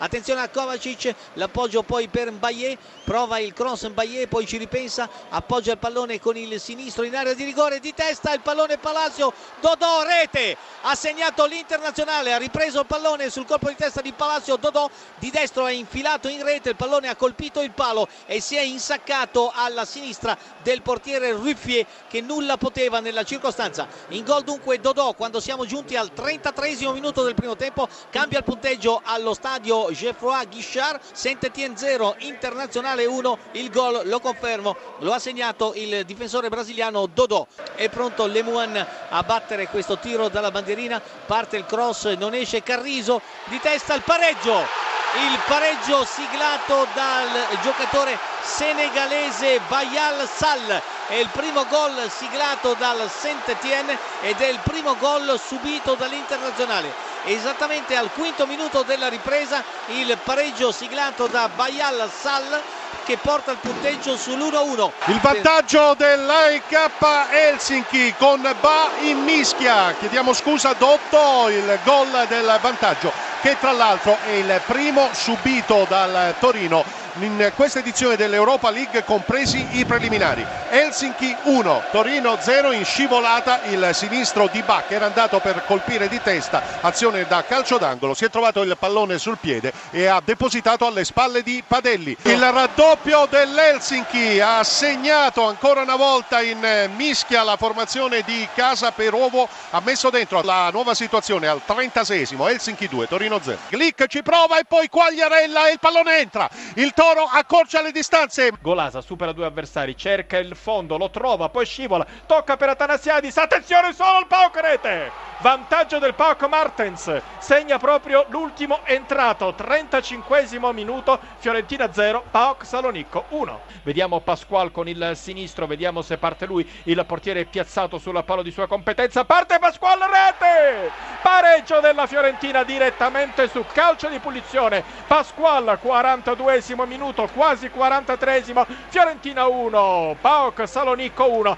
Attenzione a Kovacic, l'appoggio poi per Mbaye, prova il cross Mbaye, poi ci ripensa, appoggia il pallone con il sinistro in area di rigore, di testa il pallone Palacio, Dodò, rete, ha segnato l'internazionale, ha ripreso il pallone sul colpo di testa di Palacio, Dodò di destro ha infilato in rete, il pallone ha colpito il palo e si è insaccato alla sinistra del portiere Ruffier che nulla poteva nella circostanza. In gol dunque Dodò quando siamo giunti al 33 minuto del primo tempo, cambia il punteggio allo stadio Geoffroy Guichard, Saint-Étienne 0, Internazionale 1, il gol lo confermo, lo ha segnato il difensore brasiliano Dodò. È pronto Lemuan a battere questo tiro dalla bandierina, parte il cross, non esce Carriso, di testa il pareggio, il pareggio siglato dal giocatore senegalese Bayal Sall. È il primo gol siglato dal Saint-Étienne ed è il primo gol subito dall'Internazionale. Esattamente al quinto minuto della ripresa il pareggio siglato da Bayal Sal che porta il punteggio sull'1-1 il vantaggio dell'AEK Helsinki con Ba in mischia. Chiediamo scusa Dotto il gol del vantaggio che tra l'altro è il primo subito dal Torino in questa edizione dell'Europa League compresi i preliminari. Helsinki 1, Torino 0 in scivolata il sinistro di Bach era andato per colpire di testa, azione da calcio d'angolo, si è trovato il pallone sul piede e ha depositato alle spalle di Padelli. Il raddoppio dell'Helsinki ha segnato ancora una volta in mischia la formazione di Casa per Ovo, ha messo dentro la nuova situazione al 36esimo, Helsinki 2, Torino 0. Glick ci prova e poi Quagliarella e il pallone entra. Il Toro accorcia le distanze. Golasa supera due avversari, cerca il fondo, lo trova, poi scivola, tocca per Atanasiadis, attenzione solo il Pauk rete! Vantaggio del Pauk Martens, segna proprio l'ultimo entrato, 35 minuto, Fiorentina 0, Pauk Salonicco 1. Vediamo Pasqual con il sinistro, vediamo se parte lui, il portiere è piazzato sulla palo di sua competenza, parte Pasqual rete! Pareggio della Fiorentina direttamente su calcio di punizione, Pasqual 42 minuto, quasi 43 Fiorentina 1, Paok Salonicco 1.